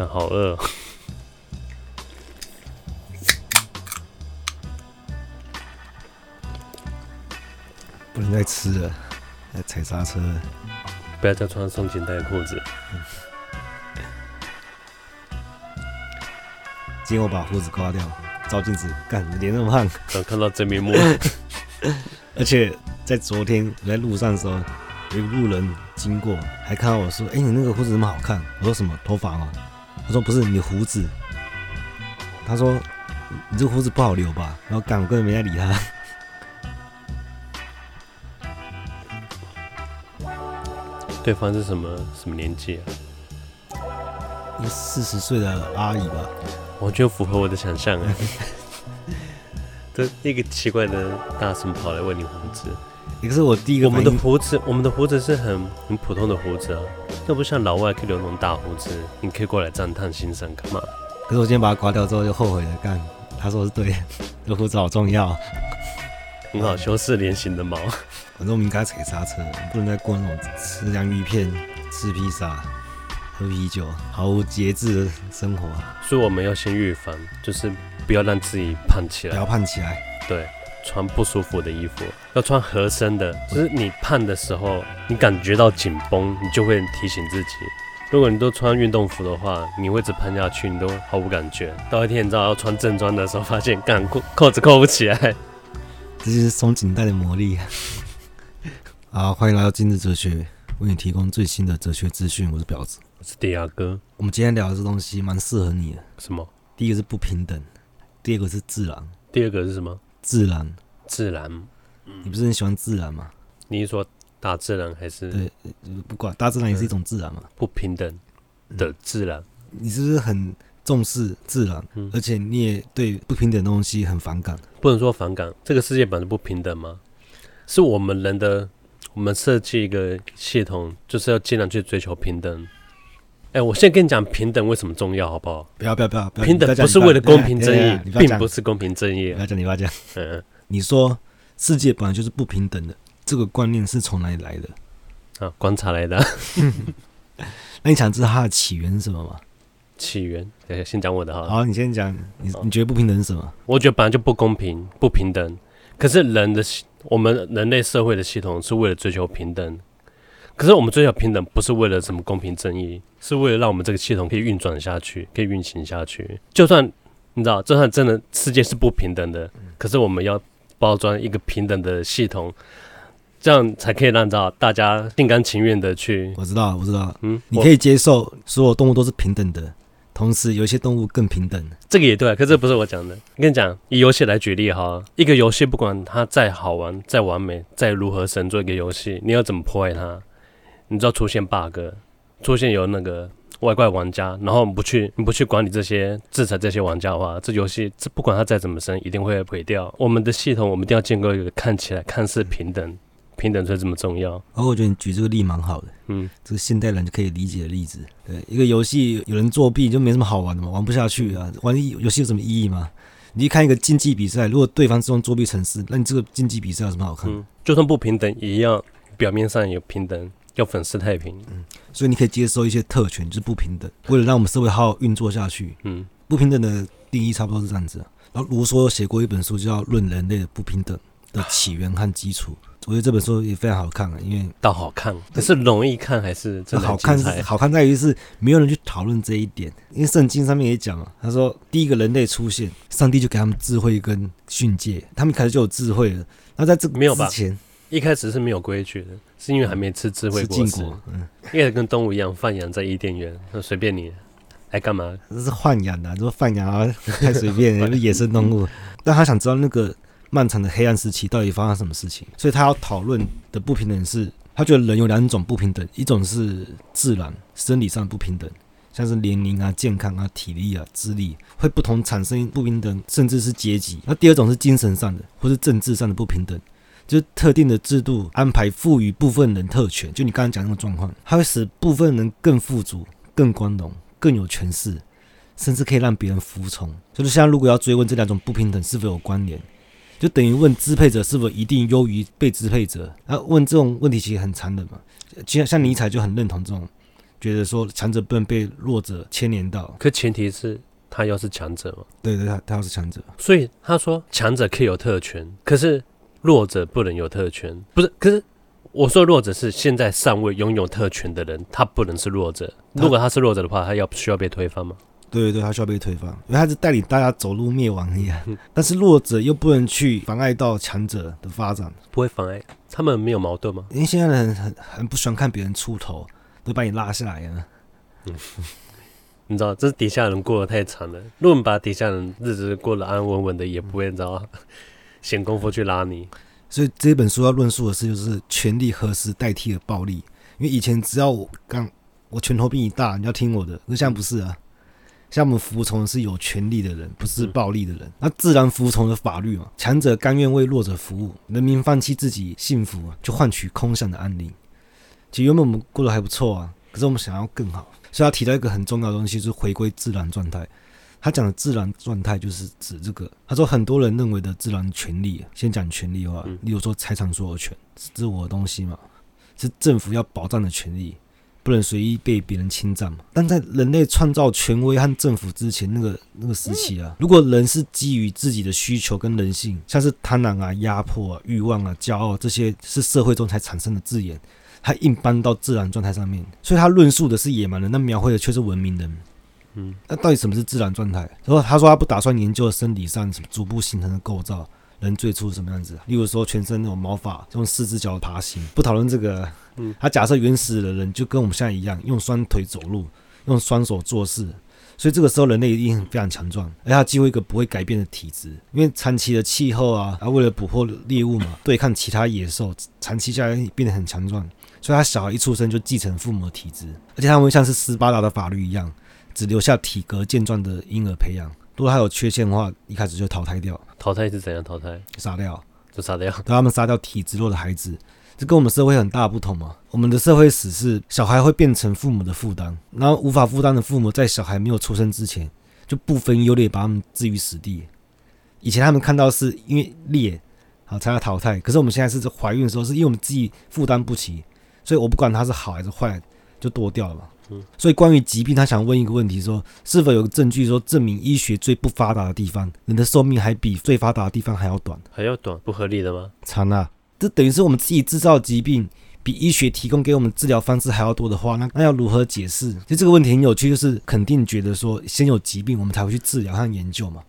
看好饿，不能再吃了，要踩刹车了。不要再穿松紧带裤子。今天我把胡子刮掉，照镜子，干，脸那么胖，刚看到真面目。而且在昨天我在路上的时候，有一个路人经过，还看到我说：“哎、欸，你那个胡子怎么好看。”我说：“什么？头发吗？”我说：“不是，你胡子。”他说：“你这胡子不好留吧？”然后干，我根本没在理他。对方是什么什么年纪啊？一个四十岁的阿姨吧，完全符合我的想象哎。这一个奇怪的大神跑来问你胡子，也是我第一个。我们的胡子，我们的胡子是很很普通的胡子啊，又不像老外可以留那种大胡子。你可以过来赞叹欣赏干嘛？可是我今天把它刮掉之后就后悔了，干，他说是对，这胡子好重要，很好修饰脸型的毛。反正我们应该踩刹车，不能再过那种吃洋芋片、吃披萨、喝啤酒、毫无节制的生活。所以我们要先预防，就是不要让自己胖起来。不要胖起来。对，穿不舒服的衣服，要穿合身的。就是你胖的时候，你感觉到紧绷，你就会提醒自己。如果你都穿运动服的话，你会一直胖下去，你都毫无感觉。到一天你知道要穿正装的时候，发现干扣扣子扣不起来。这就是松紧带的魔力。好，欢迎来到今日哲学，为你提供最新的哲学资讯。我是婊子，我是迪亚哥。我们今天聊的这东西蛮适合你的。什么？第一个是不平等，第二个是自然。第二个是什么？自然。自然。你不是很喜欢自然吗？你是说大自然还是？对，不管大自然也是一种自然嘛。不平等的自然。你是不是很重视自然？嗯，而且你也对不平等的东西很反感。不能说反感，这个世界本来就不平等吗？是我们人的。我们设计一个系统，就是要尽量去追求平等。哎，我现在跟你讲平等为什么重要，好不好？不要不要不要，平等不是为了公平正义，并不是公平正义。不要讲，你不要讲。嗯，你说世界本来就是不平等的，这个观念是从哪里来的？啊，观察来的。那你想知道它的起源是什么吗？起源，先讲我的哈。好，你先讲。你你觉得不平等是什么？我觉得本来就不公平、不平等。可是人的我们人类社会的系统是为了追求平等，可是我们追求平等不是为了什么公平正义，是为了让我们这个系统可以运转下去，可以运行下去。就算你知道，就算真的世界是不平等的，可是我们要包装一个平等的系统，这样才可以让到大家心甘情愿的去。我知道，我知道，嗯，你可以接受所有动物都是平等的。同时，有一些动物更平等，这个也对，可是这不是我讲的。我跟你讲，以游戏来举例哈，一个游戏不管它再好玩、再完美、再如何神作一个游戏，你要怎么破坏它？你知道出现 bug，出现有那个外挂玩家，然后不去你不去管理这些制裁这些玩家的话，这游戏这不管它再怎么升，一定会毁掉。我们的系统，我们一定要建构一个看起来看似平等。平等才这么重要。而我觉得你举这个例蛮好的，嗯，这个现代人就可以理解的例子。对，一个游戏有人作弊就没什么好玩的嘛，玩不下去啊。玩游戏有什么意义吗？你去看一个竞技比赛，如果对方是用作弊城市，那你这个竞技比赛有什么好看？嗯，就算不平等，也要表面上有平等，要粉饰太平。嗯，所以你可以接受一些特权，就是不平等，为了让我们社会好好运作下去。嗯，不平等的定义差不多是这样子。然后卢梭写过一本书，叫《论人类的不平等的起源和基础》。我觉得这本书也非常好看啊，因为倒好看，可是容易看还是真的好看？好看在于是没有人去讨论这一点，因为圣经上面也讲了，他说第一个人类出现，上帝就给他们智慧跟训诫，他们开始就有智慧了。那在这个之前，没有吧？一开始是没有规矩的，是因为还没吃智慧果实。嗯，因为跟动物一样放养在伊甸园，那随便你来干嘛？这是豢养的，这放养啊，太随便了，野生动物。但他想知道那个。漫长的黑暗时期到底发生什么事情？所以他要讨论的不平等是，他觉得人有两种不平等，一种是自然生理上的不平等，像是年龄啊、健康啊、体力啊、智力会不同产生不平等，甚至是阶级。那第二种是精神上的或是政治上的不平等，就是特定的制度安排赋予部分人特权，就你刚刚讲那个状况，它会使部分人更富足、更光荣、更有权势，甚至可以让别人服从。就是像如果要追问这两种不平等是否有关联？就等于问支配者是否一定优于被支配者？啊，问这种问题其实很残忍嘛。其实像尼采就很认同这种觉得说强者不能被弱者牵连到。可前提是他要是强者嘛？对对，他他要是强者，所以他说强者可以有特权，可是弱者不能有特权。不是，可是我说弱者是现在尚未拥有特权的人，他不能是弱者。如果他是弱者的话，他要需要被推翻吗？对对对，他需要被推翻，因为他是带领大家走入灭亡一样。但是弱者又不能去妨碍到强者的发展，不会妨碍他们没有矛盾吗？因为现在的人很很不喜欢看别人出头，都把你拉下来了。嗯，你知道，这是底下人过得太惨了。如果你把底下人日子过得安安稳稳的，也不会你知道闲工夫去拉你。所以这本书要论述的是，就是权力何时代替了暴力。因为以前只要我刚我拳头比你大，你要听我的，那现在不是啊。像我们服从的是有权力的人，不是暴力的人。那自然服从的法律嘛，强者甘愿为弱者服务，人民放弃自己幸福，就换取空想的安宁。其实原本我们过得还不错啊，可是我们想要更好。所以他提到一个很重要的东西，就是回归自然状态。他讲的自然状态就是指这个。他说很多人认为的自然权利，先讲权利的话，例如说财产所有权是自我的东西嘛，是政府要保障的权利。不能随意被别人侵占嘛？但在人类创造权威和政府之前，那个那个时期啊，如果人是基于自己的需求跟人性，像是贪婪啊、压迫啊、欲望啊、骄傲这些，是社会中才产生的字眼，他硬搬到自然状态上面，所以他论述的是野蛮人，那描绘的却是文明人。嗯，那到底什么是自然状态？然后，他说他不打算研究身体上逐步形成的构造。人最初是什么样子？例如说，全身那种毛发，用四只脚爬行。不讨论这个，嗯，他假设原始的人就跟我们现在一样，用双腿走路，用双手做事，所以这个时候人类一定非常强壮，而他几乎一个不会改变的体质，因为长期的气候啊，他为了捕获猎物嘛，对抗其他野兽，长期下来变得很强壮，所以他小孩一出生就继承父母的体质，而且他们像是斯巴达的法律一样，只留下体格健壮的婴儿培养。如果他有缺陷的话，一开始就淘汰掉。淘汰是怎样淘汰？杀掉，就杀掉。让他们杀掉体质弱的孩子，这跟我们社会很大不同嘛。我们的社会史是小孩会变成父母的负担，然后无法负担的父母在小孩没有出生之前就不分优劣把他们置于死地。以前他们看到是因为劣好才要淘汰，可是我们现在是怀孕的时候，是因为我们自己负担不起，所以我不管他是好还是坏，就剁掉了嘛。所以，关于疾病，他想问一个问题：说是否有个证据说证明医学最不发达的地方，人的寿命还比最发达的地方还要短？还要短？不合理的吗？惨啊！这等于是我们自己制造疾病，比医学提供给我们治疗方式还要多的话，那那要如何解释？其实这个问题很有趣，就是肯定觉得说，先有疾病，我们才会去治疗和研究嘛。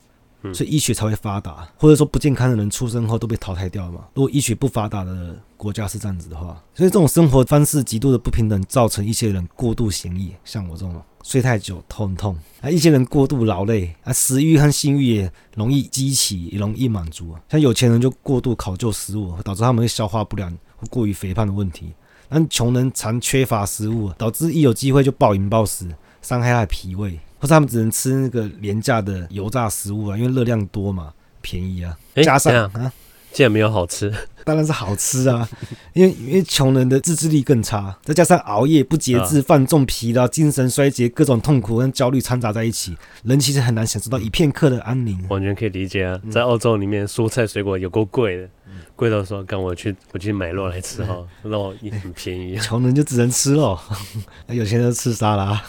所以医学才会发达，或者说不健康的人出生后都被淘汰掉嘛。如果医学不发达的国家是这样子的话，所以这种生活方式极度的不平等，造成一些人过度闲逸，像我这种睡太久头很痛啊；一些人过度劳累啊，食欲和性欲也容易激起，也容易满足。像有钱人就过度考究食物，导致他们会消化不良或过于肥胖的问题；但穷人常缺乏食物，导致一有机会就暴饮暴食，伤害他的脾胃。或者他们只能吃那个廉价的油炸食物啊，因为热量多嘛，便宜啊。欸、加上啊，竟然没有好吃，当然是好吃啊。因为因为穷人的自制力更差，再加上熬夜不节制、犯重疲劳、精神衰竭、各种痛苦跟焦虑掺杂在一起，人其实很难享受到一片刻的安宁。完全可以理解啊，在澳洲里面，蔬菜水果有够贵的，贵到说，跟我去我去买肉来吃哈，肉也很便宜。穷人就只能吃肉，有钱人吃沙拉。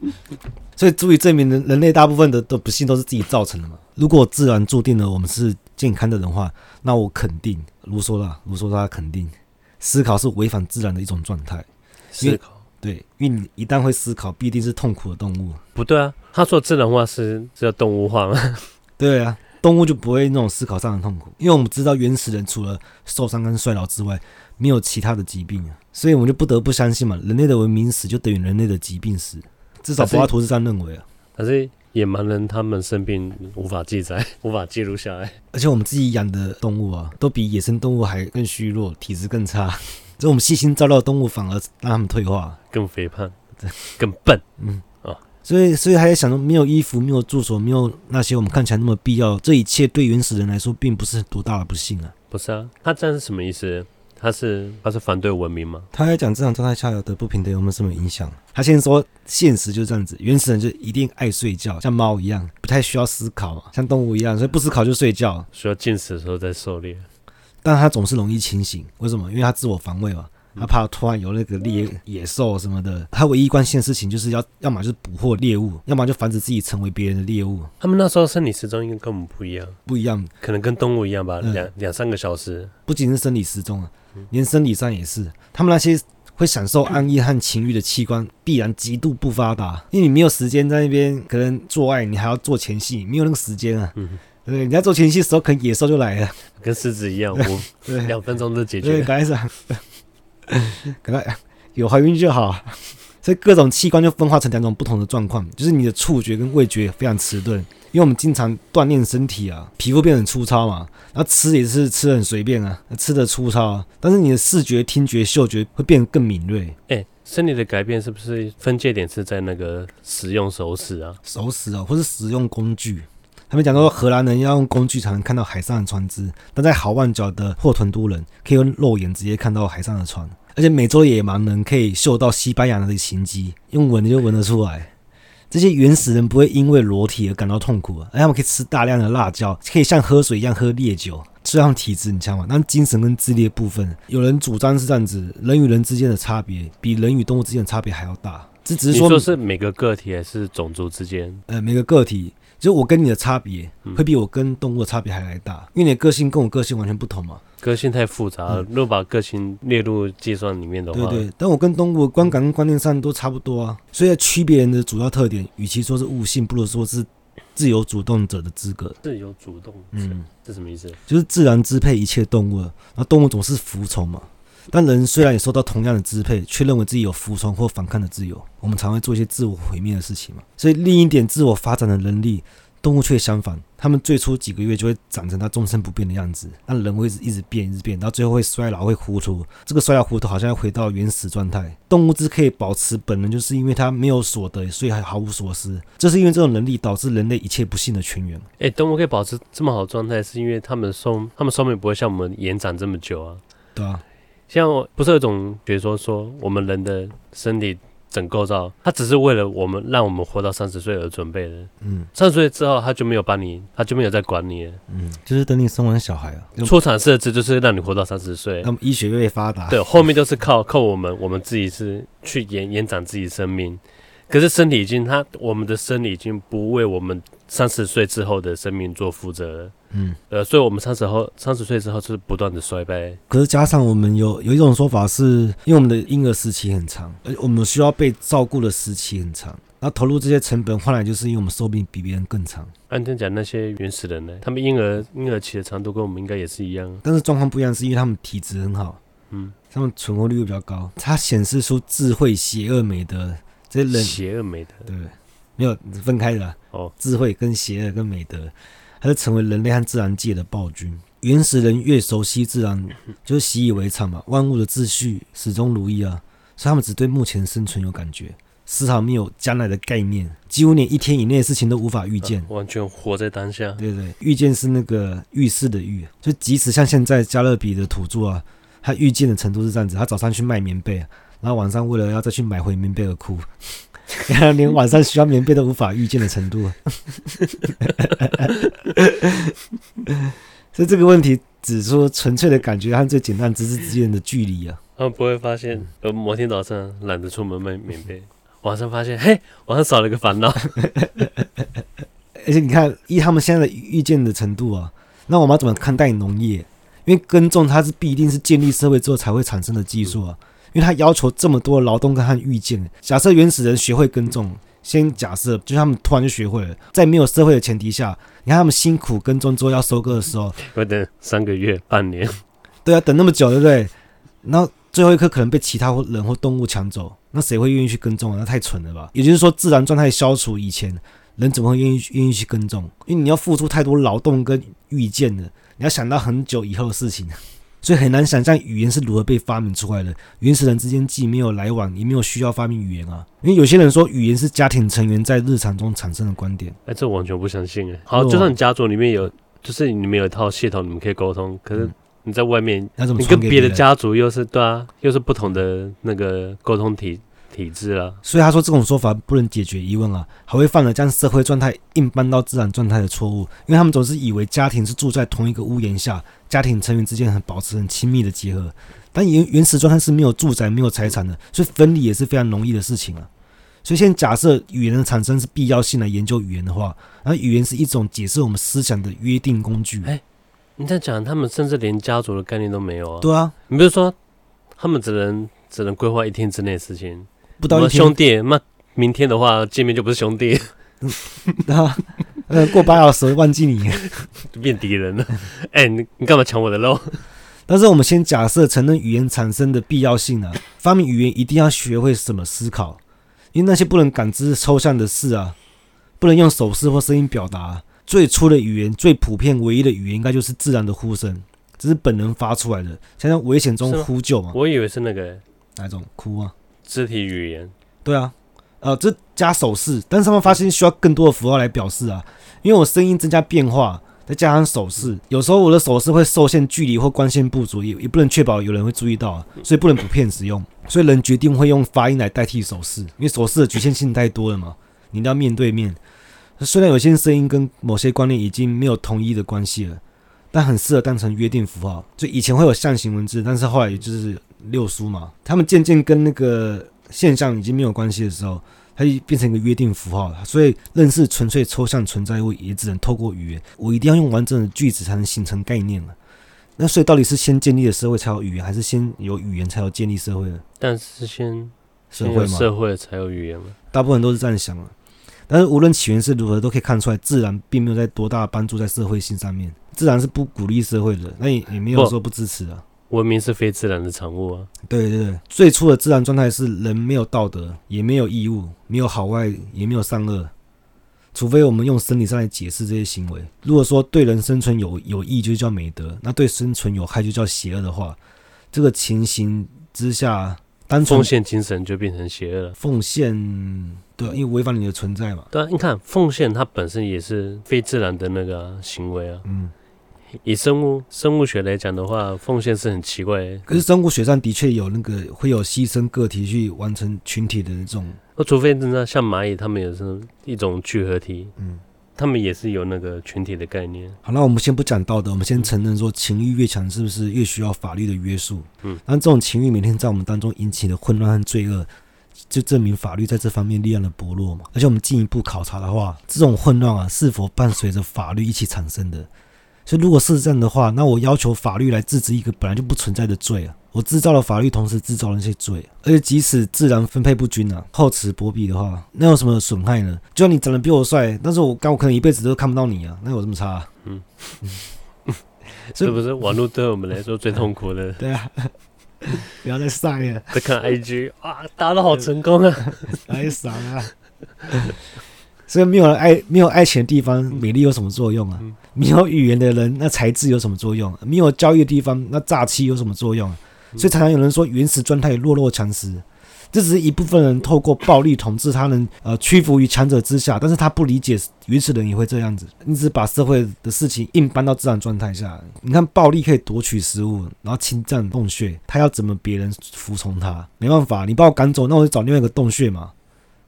所以足以证明人人类大部分的的不幸都是自己造成的嘛。如果自然注定了我们是健康的人话，那我肯定，卢梭啦，卢梭他肯定，思考是违反自然的一种状态。思考，对，因为你一旦会思考，必定是痛苦的动物。不对啊，他说自然化是是要动物化吗？对啊，动物就不会那种思考上的痛苦，因为我们知道原始人除了受伤跟衰老之外，没有其他的疾病啊，所以我们就不得不相信嘛，人类的文明史就等于人类的疾病史。至少柏拉图是这样认为啊，可是野蛮人他们生病无法记载，无法记录下来。而且我们自己养的动物啊，都比野生动物还更虚弱，体质更差。这我们细心照料的动物，反而让他们退化，更肥胖，更笨。嗯啊，所以所以还在想说，没有衣服，没有住所，没有那些我们看起来那么必要，这一切对原始人来说，并不是多大的不幸啊。不是啊，他这样是什么意思？他是他是反对文明吗？他在讲这场状态下的不平等有没有什么影响？他先说现实就是这样子，原始人就一定爱睡觉，像猫一样，不太需要思考嘛，像动物一样，所以不思考就睡觉，需要进食的时候再狩猎。但他总是容易清醒，为什么？因为他自我防卫嘛，他怕突然有那个猎野兽什么的，他唯一关心的事情就是要要么就是捕获猎物，要么就防止自己成为别人的猎物。他们那时候生理时钟应该跟我们不一样，不一样，可能跟动物一样吧，两两三个小时。不仅是生理时钟啊，连生理上也是。他们那些会享受安逸和情欲的器官必然极度不发达，因为你没有时间在那边可能做爱，你还要做前戏，没有那个时间啊。嗯对，你在做前戏的时候，可能野兽就来了，跟狮子一样，我两分钟就解决。对，赶紧上，赶快有怀孕就好。所以各种器官就分化成两种不同的状况，就是你的触觉跟味觉非常迟钝，因为我们经常锻炼身体啊，皮肤变得很粗糙嘛，然后吃也是吃的很随便啊，吃的粗糙啊，但是你的视觉、听觉、嗅觉会变得更敏锐。哎、欸，身体的改变是不是分界点是在那个使用手使啊？手使啊，或是使用工具。他们讲说，荷兰人要用工具才能看到海上的船只，但在好望角的霍屯都人可以用肉眼直接看到海上的船，而且美洲野蛮人可以嗅到西班牙人的行迹，用闻就闻得出来。这些原始人不会因为裸体而感到痛苦，而他们可以吃大量的辣椒，可以像喝水一样喝烈酒。这样体质很强嘛，但精神跟智力的部分，有人主张是这样子：人与人之间的差别比人与动物之间的差别还要大。这只是说，说是每个个体还是种族之间？呃，每个个体。就我跟你的差别会比我跟动物的差别还来大，嗯，因为你的个性跟我个性完全不同嘛。个性太复杂了，嗯，如果把个性列入计算里面的话，对对。但我跟动物观感跟观念上都差不多啊。所以区别人的主要特点，与其说是悟性，不如说是自由主动者的资格。自由主动，嗯，这什么意思？就是自然支配一切动物，然后动物总是服从嘛。但人虽然也受到同样的支配，却认为自己有服从或反抗的自由。我们常会做一些自我毁灭的事情嘛。所以另一点自我发展的能力，动物却相反。它们最初几个月就会长成它终身不变的样子，那人会一直一直变，一直变，到最后会衰老，会糊涂。这个衰老糊涂好像要回到原始状态。动物之可以保持本能，就是因为它没有所得，所以还毫无所失。这是因为这种能力导致人类一切不幸的泉源。诶，动物可以保持这么好的状态，是因为它们寿，它们寿命不会像我们延展这么久啊。对啊。像不是有一种学说说我们人的身体整构造，他只是为了我们让我们活到三十岁而准备的。嗯，三十岁之后他就没有帮你，他就没有再管你了。嗯，就是等你生完小孩啊，出厂设置就是让你活到三十岁。那么医学越来越发达，对，后面都是靠靠我们，我们自己是去延延展自己生命。可是身体已经，他我们的生理已经不为我们三十岁之后的生命做负责了。嗯，呃，所以我们三十后三十岁之后是不断的衰败。可是加上我们有有一种说法是，因为我们的婴儿时期很长，而我们需要被照顾的时期很长，然后投入这些成本换来就是因为我们寿命比别人更长。按正讲那些原始人呢，他们婴儿婴儿期的长度跟我们应该也是一样，但是状况不一样，是因为他们体质很好，嗯，他们存活率会比较高，它显示出智慧、邪恶、美德。这些人邪恶美德对，没有分开的、啊、哦，智慧跟邪恶跟美德，它就成为人类和自然界的暴君。原始人越熟悉自然，就是习以为常嘛，万物的秩序始终如一啊，所以他们只对目前生存有感觉，丝毫没有将来的概念，几乎连一天以内的事情都无法预见，完全活在当下。对对，预见是那个预示的预，就即使像现在加勒比的土著啊，他预见的程度是这样子，他早上去卖棉被。然后晚上为了要再去买回棉被而哭，连晚上需要棉被都无法预见的程度。所以这个问题指出纯粹的感觉和最简单知识之间的距离啊。他们不会发现，呃，某天早上懒得出门买棉被，晚上发现，嘿，晚上少了一个烦恼。而且你看，依他们现在的预见的程度啊，那我们要怎么看待农业？因为耕种它是必定是建立社会之后才会产生的技术啊。因为他要求这么多的劳动跟他预见，假设原始人学会耕种，先假设就是他们突然就学会了，在没有社会的前提下，你看他们辛苦耕种之后要收割的时候，要等三个月、半年，对啊，等那么久，对不对？然后最后一颗可能被其他人或动物抢走，那谁会愿意去耕种啊？那太蠢了吧！也就是说，自然状态消除以前，人怎么会愿意愿意去耕种？因为你要付出太多劳动跟预见的，你要想到很久以后的事情。所以很难想象语言是如何被发明出来的。原始人之间既没有来往，也没有需要发明语言啊。因为有些人说语言是家庭成员在日常中产生的观点。哎，这完全不相信哎。好，就算你家族里面有，就是你们有一套系统，你们可以沟通。可是你在外面，你跟别的家族又是对啊，又是不同的那个沟通体体制了。所以他说这种说法不能解决疑问啊，还会犯了将社会状态硬搬到自然状态的错误。因为他们总是以为家庭是住在同一个屋檐下，家庭成员之间很保持很亲密的结合。但原原始状态是没有住宅、没有财产的，所以分离也是非常容易的事情啊。所以，先假设语言的产生是必要性来研究语言的话，那语言是一种解释我们思想的约定工具。哎，你在讲，他们甚至连家族的概念都没有啊？对啊，你比如说，他们只能只能规划一天之内的事情，不到一天兄弟，那明天的话见面就不是兄弟，啊，呃，过八小时忘记你，就变敌人了。哎，你你干嘛抢我的肉？但是我们先假设承认语言产生的必要性啊，发明语言一定要学会怎么思考。因为那些不能感知抽象的事啊，不能用手势或声音表达啊，最初的语言、最普遍、唯一的语言，应该就是自然的呼声，这是本能发出来的，像在危险中呼救嘛。我以为是那个哪一种哭啊？肢体语言。对啊，呃，这加手势，但是他们发现需要更多的符号来表示啊，因为我声音增加变化。再加上手势，有时候我的手势会受限距离或光线不足，也也不能确保有人会注意到啊，所以不能普遍使用。所以人决定会用发音来代替手势，因为手势的局限性太多了嘛，你都要面对面。虽然有些声音跟某些观念已经没有统一的关系了，但很适合当成约定符号。就以前会有象形文字，但是后来也就是六书嘛，他们渐渐跟那个现象已经没有关系的时候。它就变成一个约定符号了，所以认识纯粹抽象存在物也只能透过语言。我一定要用完整的句子才能形成概念了。那所以到底是先建立了社会才有语言，还是先有语言才有建立社会呢？但是先社会嘛，社会才有语言嘛。大部分人都是这样想啊。但是无论起源是如何，都可以看出来，自然并没有在多大帮助在社会性上面。自然是不鼓励社会的，那也也没有说不支持啊。文明是非自然的产物啊！对对对，最初的自然状态是人没有道德，也没有义务，没有好坏，也没有善恶，除非我们用生理上来解释这些行为。如果说对人生存有有益就叫美德，那对生存有害就叫邪恶的话，这个情形之下，单纯奉献精神就变成邪恶了。奉献，对，因为违反你的存在嘛。对啊，你看奉献它本身也是非自然的那个行为啊。嗯。以生物生物学来讲的话，奉献是很奇怪的。可是生物学上的确有那个会有牺牲个体去完成群体的那种。那除非真的像蚂蚁，他们也是一种聚合体，嗯，他们也是有那个群体的概念。好，那我们先不讲道德，我们先承认说情欲越强，是不是越需要法律的约束？嗯，但这种情欲每天在我们当中引起的混乱和罪恶，就证明法律在这方面力量的薄弱嘛。而且我们进一步考察的话，这种混乱啊，是否伴随着法律一起产生的？所以，如果是这样的话，那我要求法律来制止一个本来就不存在的罪啊！我制造了法律，同时制造了那些罪，而且即使自然分配不均啊，厚此薄彼的话，那有什么损害呢？就算你长得比我帅，但是我刚我可能一辈子都看不到你啊，那有这么差啊？嗯，是不是网络对我们来说最痛苦的？对啊，不要再晒了，再看 IG 啊，打的好成功啊，太爽啊！所以没有爱，没有爱情的地方，美丽有什么作用啊？没有语言的人，那才智有什么作用？没有交易的地方，那诈欺有什么作用？所以常常有人说原始状态弱肉强食，这只是一部分人透过暴力统治他人，呃，屈服于强者之下。但是他不理解原始人也会这样子，你只把社会的事情硬搬到自然状态下。你看暴力可以夺取食物，然后侵占洞穴，他要怎么别人服从他？没办法，你把我赶走，那我就找另外一个洞穴嘛。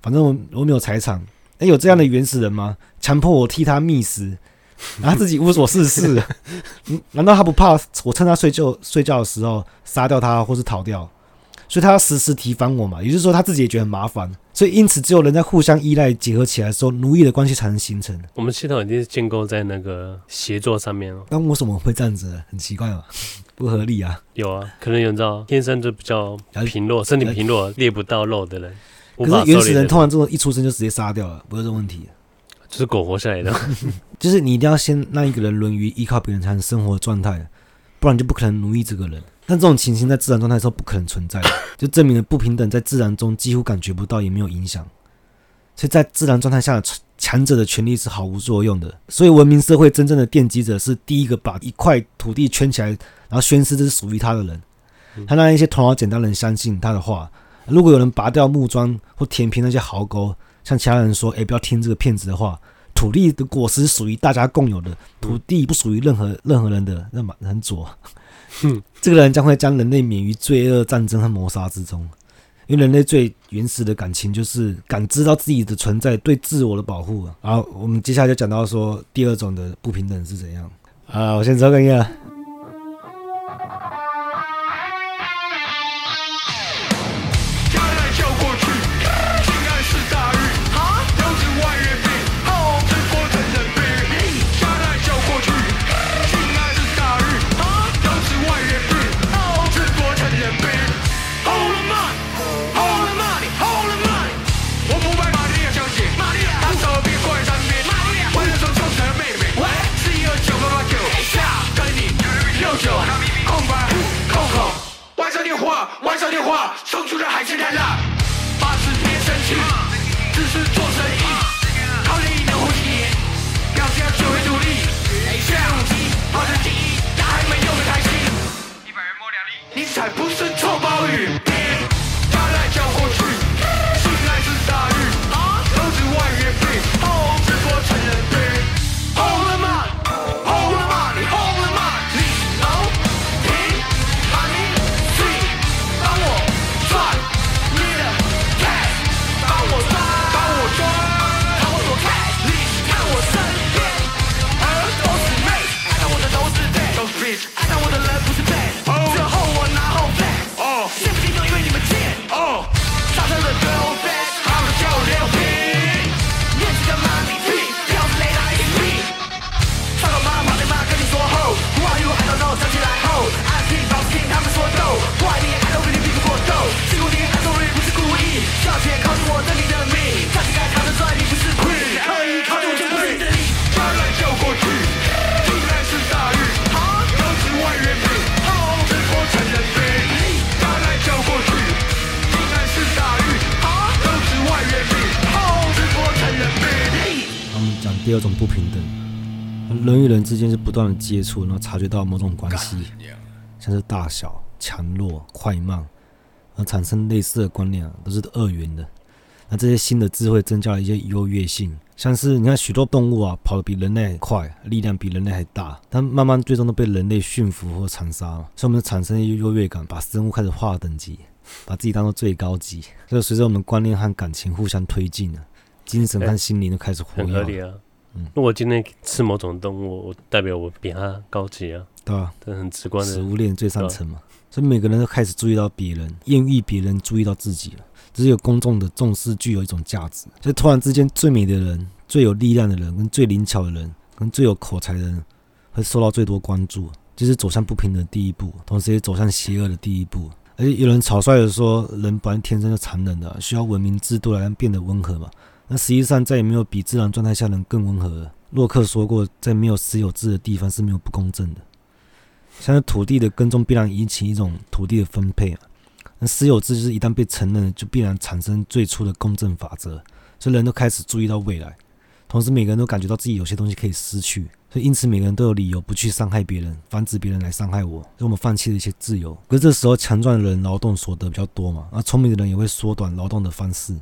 反正我我没有财产。哎，有这样的原始人吗？强迫我替他觅食，然后自己无所事事。嗯，难道他不怕我趁他睡觉睡觉的时候杀掉他，或是逃掉？所以他要时时提防我嘛。也就是说，他自己也觉得很麻烦。所以因此，只有人在互相依赖结合起来的时候，奴役的关系才能形成。我们系统已经是建构在那个协作上面了。那为什么会这样子？很奇怪嘛，不合理啊。有啊，可能有人知道，天生就比较贫弱，身体贫弱，猎不到肉的人。可是原始人通常这种一出生就直接杀掉了，不是这个问题，就是苟活下来的。就是你一定要先让一个人沦于依靠别人才能生活的状态，不然就不可能奴役这个人。但这种情形在自然状态的时候不可能存在的，就证明了不平等在自然中几乎感觉不到，也没有影响。所以在自然状态下，强者的权利是毫无作用的。所以文明社会真正的奠基者是第一个把一块土地圈起来，然后宣誓这是属于他的人，他让一些头脑简单的人相信他的话。如果有人拔掉木桩或填平那些壕沟，向其他人说：“哎，不要听这个骗子的话，土地的果实属于大家共有的，土地不属于任何任何人的。”那么很左，哼，这个人将会将人类免于罪恶、战争和谋杀之中，因为人类最原始的感情就是感知到自己的存在，对自我的保护。然后我们接下来就讲到说第二种的不平等是怎样啊？我先抽根烟。话冲出这海市蜃楼第二种不平等，人与人之间是不断的接触，然后察觉到某种关系，像是大小、强弱、快慢，而产生类似的观念，都是二元的。那这些新的智慧增加了一些优越性，像是你看许多动物啊，跑得比人类还快，力量比人类还大，但慢慢最终都被人类驯服或残杀了，所以我们产生一些优越感，把生物开始划等级，把自己当做最高级。所以随着我们观念和感情互相推进了，精神和心灵都开始活跃。嗯，如果今天吃某种动物，我代表我比它高级啊，对啊，这很直观的。食物链最上层嘛，所以每个人都开始注意到别人，艳遇别人注意到自己了。只有公众的重视具有一种价值，所以突然之间，最美的人、最有力量的人、跟最灵巧的人、跟最有口才的人，会受到最多关注，就是走向不平等的第一步，同时也走向邪恶的第一步。而且有人草率的说，人本来天生就残忍的，需要文明制度来让变得温和嘛。那实际上，再也没有比自然状态下人更温和了。洛克说过，在没有私有制的地方是没有不公正的。像是土地的耕种必然引起一种土地的分配啊。那私有制就是一旦被承认，就必然产生最初的公正法则。所以人都开始注意到未来，同时每个人都感觉到自己有些东西可以失去，所以因此每个人都有理由不去伤害别人，防止别人来伤害我。所以我们放弃了一些自由。可是这时候强壮的人劳动所得比较多嘛，而聪明的人也会缩短劳动的方式。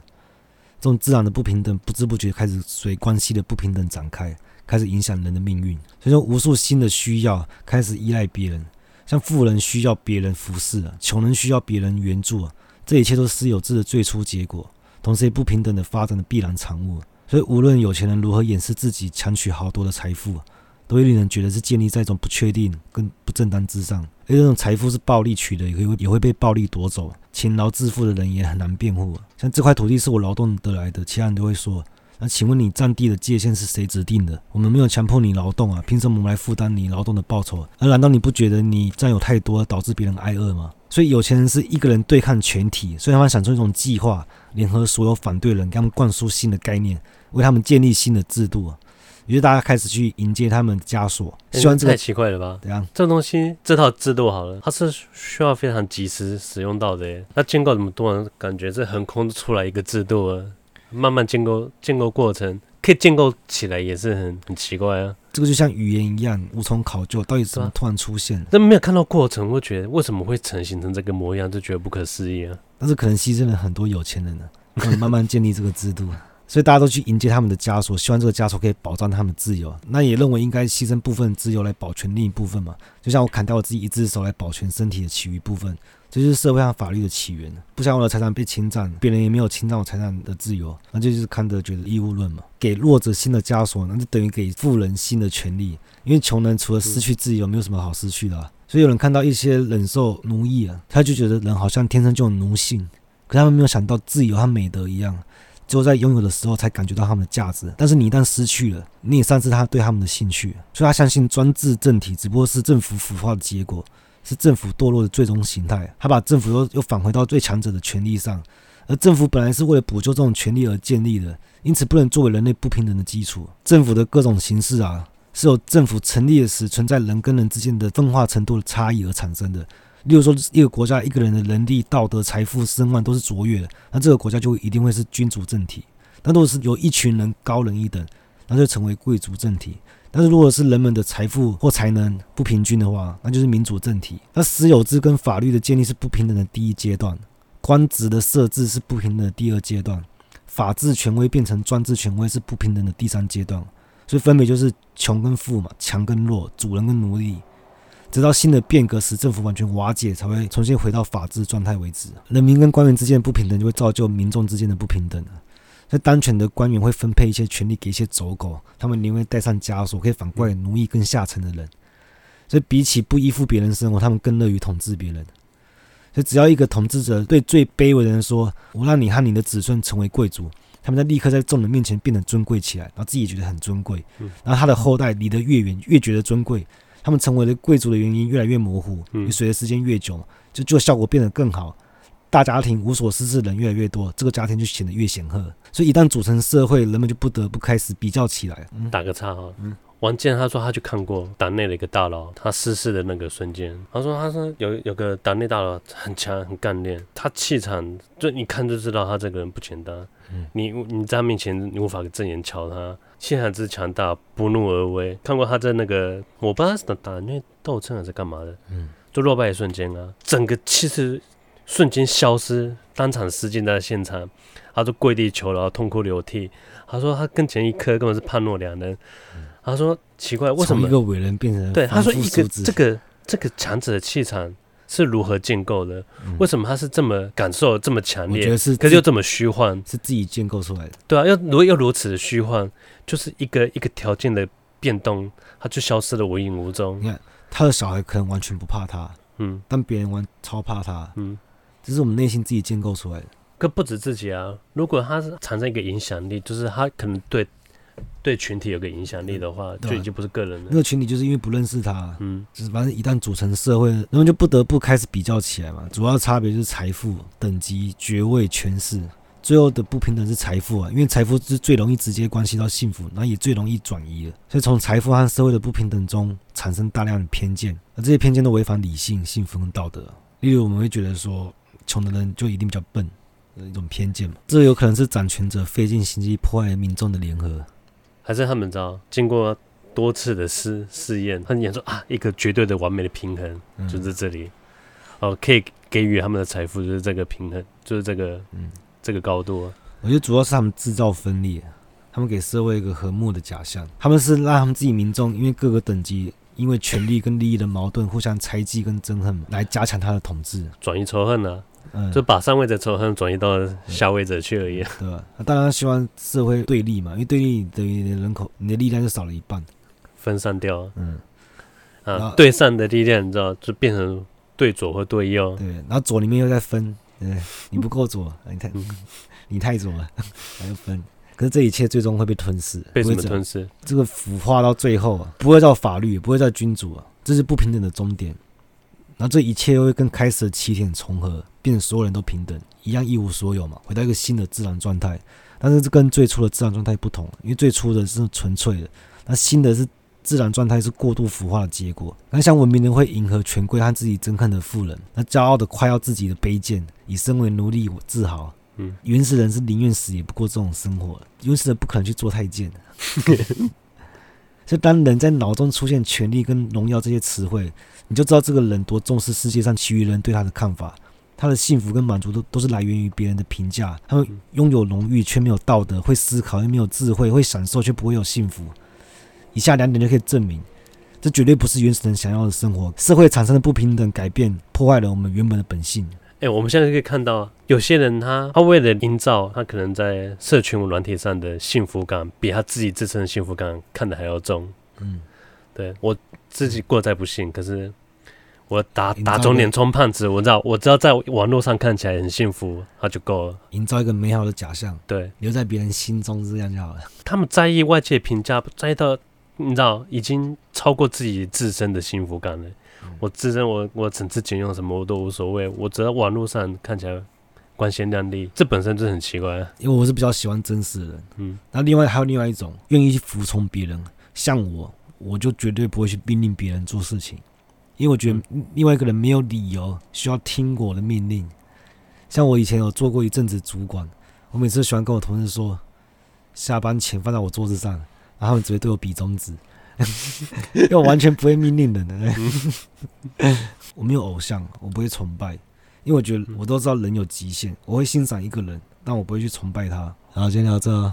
这种自然的不平等，不知不觉开始随关系的不平等展开，开始影响人的命运。所以说，无数新的需要开始依赖别人，像富人需要别人服侍，穷人需要别人援助，这一切都是私有制的最初结果，同时也不平等的发展的必然产物。所以，无论有钱人如何掩饰自己强取豪夺的财富，都会令人觉得是建立在一种不确定跟不正当之上。而这种财富是暴力取得，也会也会被暴力夺走。勤劳致富的人也很难辩护。像这块土地是我劳动得来的，其他人都会说：“那请问你占地的界限是谁指定的？我们没有强迫你劳动啊，凭什么我们来负担你劳动的报酬？而难道你不觉得你占有太多，导致别人挨饿吗？”所以有钱人是一个人对抗全体，所以他们想出一种计划，联合所有反对人，给他们灌输新的概念，为他们建立新的制度啊。于是大家开始去迎接他们的枷锁，希望这个太奇怪了吧？怎样？这东西这套制度好了，它是需要非常及时使用到的耶。那建构这么多人，感觉是横空出来一个制度啊，慢慢建构建构过程可以建构起来也是很很奇怪啊。这个就像语言一样，无从考究，到底怎么突然出现？那没有看到过程，会觉得为什么会成形成这个模样，就觉得不可思议啊。但是可能牺牲了很多有钱人呢、啊，慢慢建立这个制度。所以大家都去迎接他们的枷锁，希望这个枷锁可以保障他们自由。那也认为应该牺牲部分自由来保全另一部分嘛？就像我砍掉我自己一只手来保全身体的其余部分，这就是社会上法律的起源。不想我的财产被侵占，别人也没有侵占我财产的自由，那这就是康德觉得义务论嘛。给弱者新的枷锁，那就等于给富人新的权利。因为穷人除了失去自由，没有什么好失去的。所以有人看到一些忍受奴役啊，他就觉得人好像天生就有奴性。可他们没有想到，自由和美德一样，只有在拥有的时候才感觉到他们的价值。但是你一旦失去了，你也丧失他对他们的兴趣。所以他相信专制政体只不过是政府腐化的结果，是政府堕落的最终形态。他把政府又又返回到最强者的权力上，而政府本来是为了补救这种权力而建立的，因此不能作为人类不平等的基础。政府的各种形式啊，是由政府成立时存在人跟人之间的分化程度的差异而产生的。例如说，一个国家一个人的能力、道德、财富、声望都是卓越的，那这个国家就一定会是君主政体。但如果是有一群人高人一等，那就成为贵族政体。但是如果是人们的财富或才能不平均的话，那就是民主政体。那私有制跟法律的建立是不平等的第一阶段，官职的设置是不平等的第二阶段，法治权威变成专制权威是不平等的第三阶段。所以分别就是穷跟富嘛，强跟弱，主人跟奴隶。直到新的变革使政府完全瓦解，才会重新回到法治状态为止。人民跟官员之间的不平等，就会造就民众之间的不平等。所以当权的官员会分配一些权力给一些走狗，他们宁愿带上枷锁，可以反过来奴役更下层的人。所以比起不依附别人生活，他们更乐于统治别人。所以只要一个统治者对最卑微的人说：“我让你和你的子孙成为贵族”，他们在立刻在众人面前变得尊贵起来，然后自己觉得很尊贵。然后他的后代离得越远，越觉得尊贵。他们成为了贵族的原因越来越模糊，也随着时间越久，就就效果变得更好。大家庭无所事事的人越来越多，这个家庭就显得越显赫。所以一旦组成社会，人们就不得不开始比较起来。嗯打个岔哈，王健他说他去看过党内的一个大佬，他逝世的那个瞬间，他说他说有有个党内大佬很强很干练，他气场就一看就知道他这个人不简单。你你在他面前你无法正眼瞧他。气场之强大，不怒而威。看过他在那个，我不知道他打打那斗争还是干嘛的，嗯，就落败一瞬间啊，整个气势瞬间消失，当场失禁在现场，他就跪地求饶，痛哭流涕。他说他跟前一刻根本是判若两人。嗯、他说奇怪，为什么一个伟人变成对？他说一个这个这个强者的气场。是如何建构的？为什么他是这么感受这么强烈？我觉得是，可是又这么虚幻，是自己建构出来的。对啊，又如又如此的虚幻，就是一个一个条件的变动，他就消失的无影无踪。你看他的小孩可能完全不怕他，嗯，但别人完超怕他，嗯，这是我们内心自己建构出来的。可不止自己啊，如果他是产生一个影响力，就是他可能对。对群体有个影响力的话，就已经不是个人了。那个群体就是因为不认识他，嗯，就是反正一旦组成社会，人们就不得不开始比较起来嘛。主要差别就是财富、等级、爵位、权势。最后的不平等是财富啊，因为财富是最容易直接关系到幸福，那也最容易转移的。所以从财富和社会的不平等中产生大量的偏见，而这些偏见都违反理性、幸福跟道德。例如，我们会觉得说，穷的人就一定比较笨，一种偏见嘛。这有可能是掌权者费尽心机破坏民众的联合。还是他们知道，经过多次的试试验，他演说啊，一个绝对的完美的平衡，嗯、就是这里，哦，可以给予他们的财富，就是这个平衡，就是这个，嗯，这个高度。我觉得主要是他们制造分裂，他们给社会一个和睦的假象，他们是让他们自己民众因为各个等级因为权力跟利益的矛盾互相猜忌跟憎恨，来加强他的统治，转移仇恨呢、啊。嗯，就把上位者仇恨转移到下位者去而已，对吧？那当然希望社会对立嘛，因为对立等于你的人口，你的力量就少了一半，分散掉。嗯，啊，对上的力量你知道，就变成对左或对右。对，然后左里面又在分，对，你不够左，你太你太左了，还要分。可是这一切最终会被吞噬，被什么吞噬？这个腐化到最后啊，不会叫法律，不会叫君主啊，这是不平等的终点。然后这一切又会跟开始的起点重合，变成所有人都平等，一样一无所有嘛，回到一个新的自然状态。但是这跟最初的自然状态不同，因为最初的是纯粹的，那新的是自然状态是过度腐化的结果。那像文明人会迎合权贵和自己憎恨的富人，那骄傲的夸耀自己的卑贱，以身为奴隶我自豪。嗯，原始人是宁愿死也不过这种生活，原始人不可能去做太监。所以，当人在脑中出现权力跟荣耀这些词汇，你就知道这个人多重视世界上其余人对他的看法。他的幸福跟满足都都是来源于别人的评价。他们拥有荣誉却没有道德，会思考又没有智慧，会享受却不会有幸福。以下两点就可以证明，这绝对不是原始人想要的生活。社会产生的不平等改变，破坏了我们原本的本性。哎、欸，我们现在可以看到，有些人他他为了营造他可能在社群软体上的幸福感，比他自己自身的幸福感看得还要重。嗯，对我自己过得再不幸，可是。我打打肿脸充胖子，我知道，我知道，在网络上看起来很幸福，那就够了。营造一个美好的假象，对，留在别人心中这样就好了。他们在意外界评价，在意到你知道，已经超过自己自身的幸福感了。嗯、我自身，我我整次剪用什么我都无所谓，我只要网络上看起来光鲜亮丽，这本身就很奇怪。因为我是比较喜欢真实的人，嗯。那另外还有另外一种，愿意去服从别人，像我，我就绝对不会去命令别人做事情。因为我觉得另外一个人没有理由需要听我的命令。像我以前有做过一阵子主管，我每次喜欢跟我同事说，下班前放在我桌子上，然后他们只会对我比中指，因为我完全不会命令人的。我没有偶像，我不会崇拜，因为我觉得我都知道人有极限，我会欣赏一个人，但我不会去崇拜他。然后今天聊这。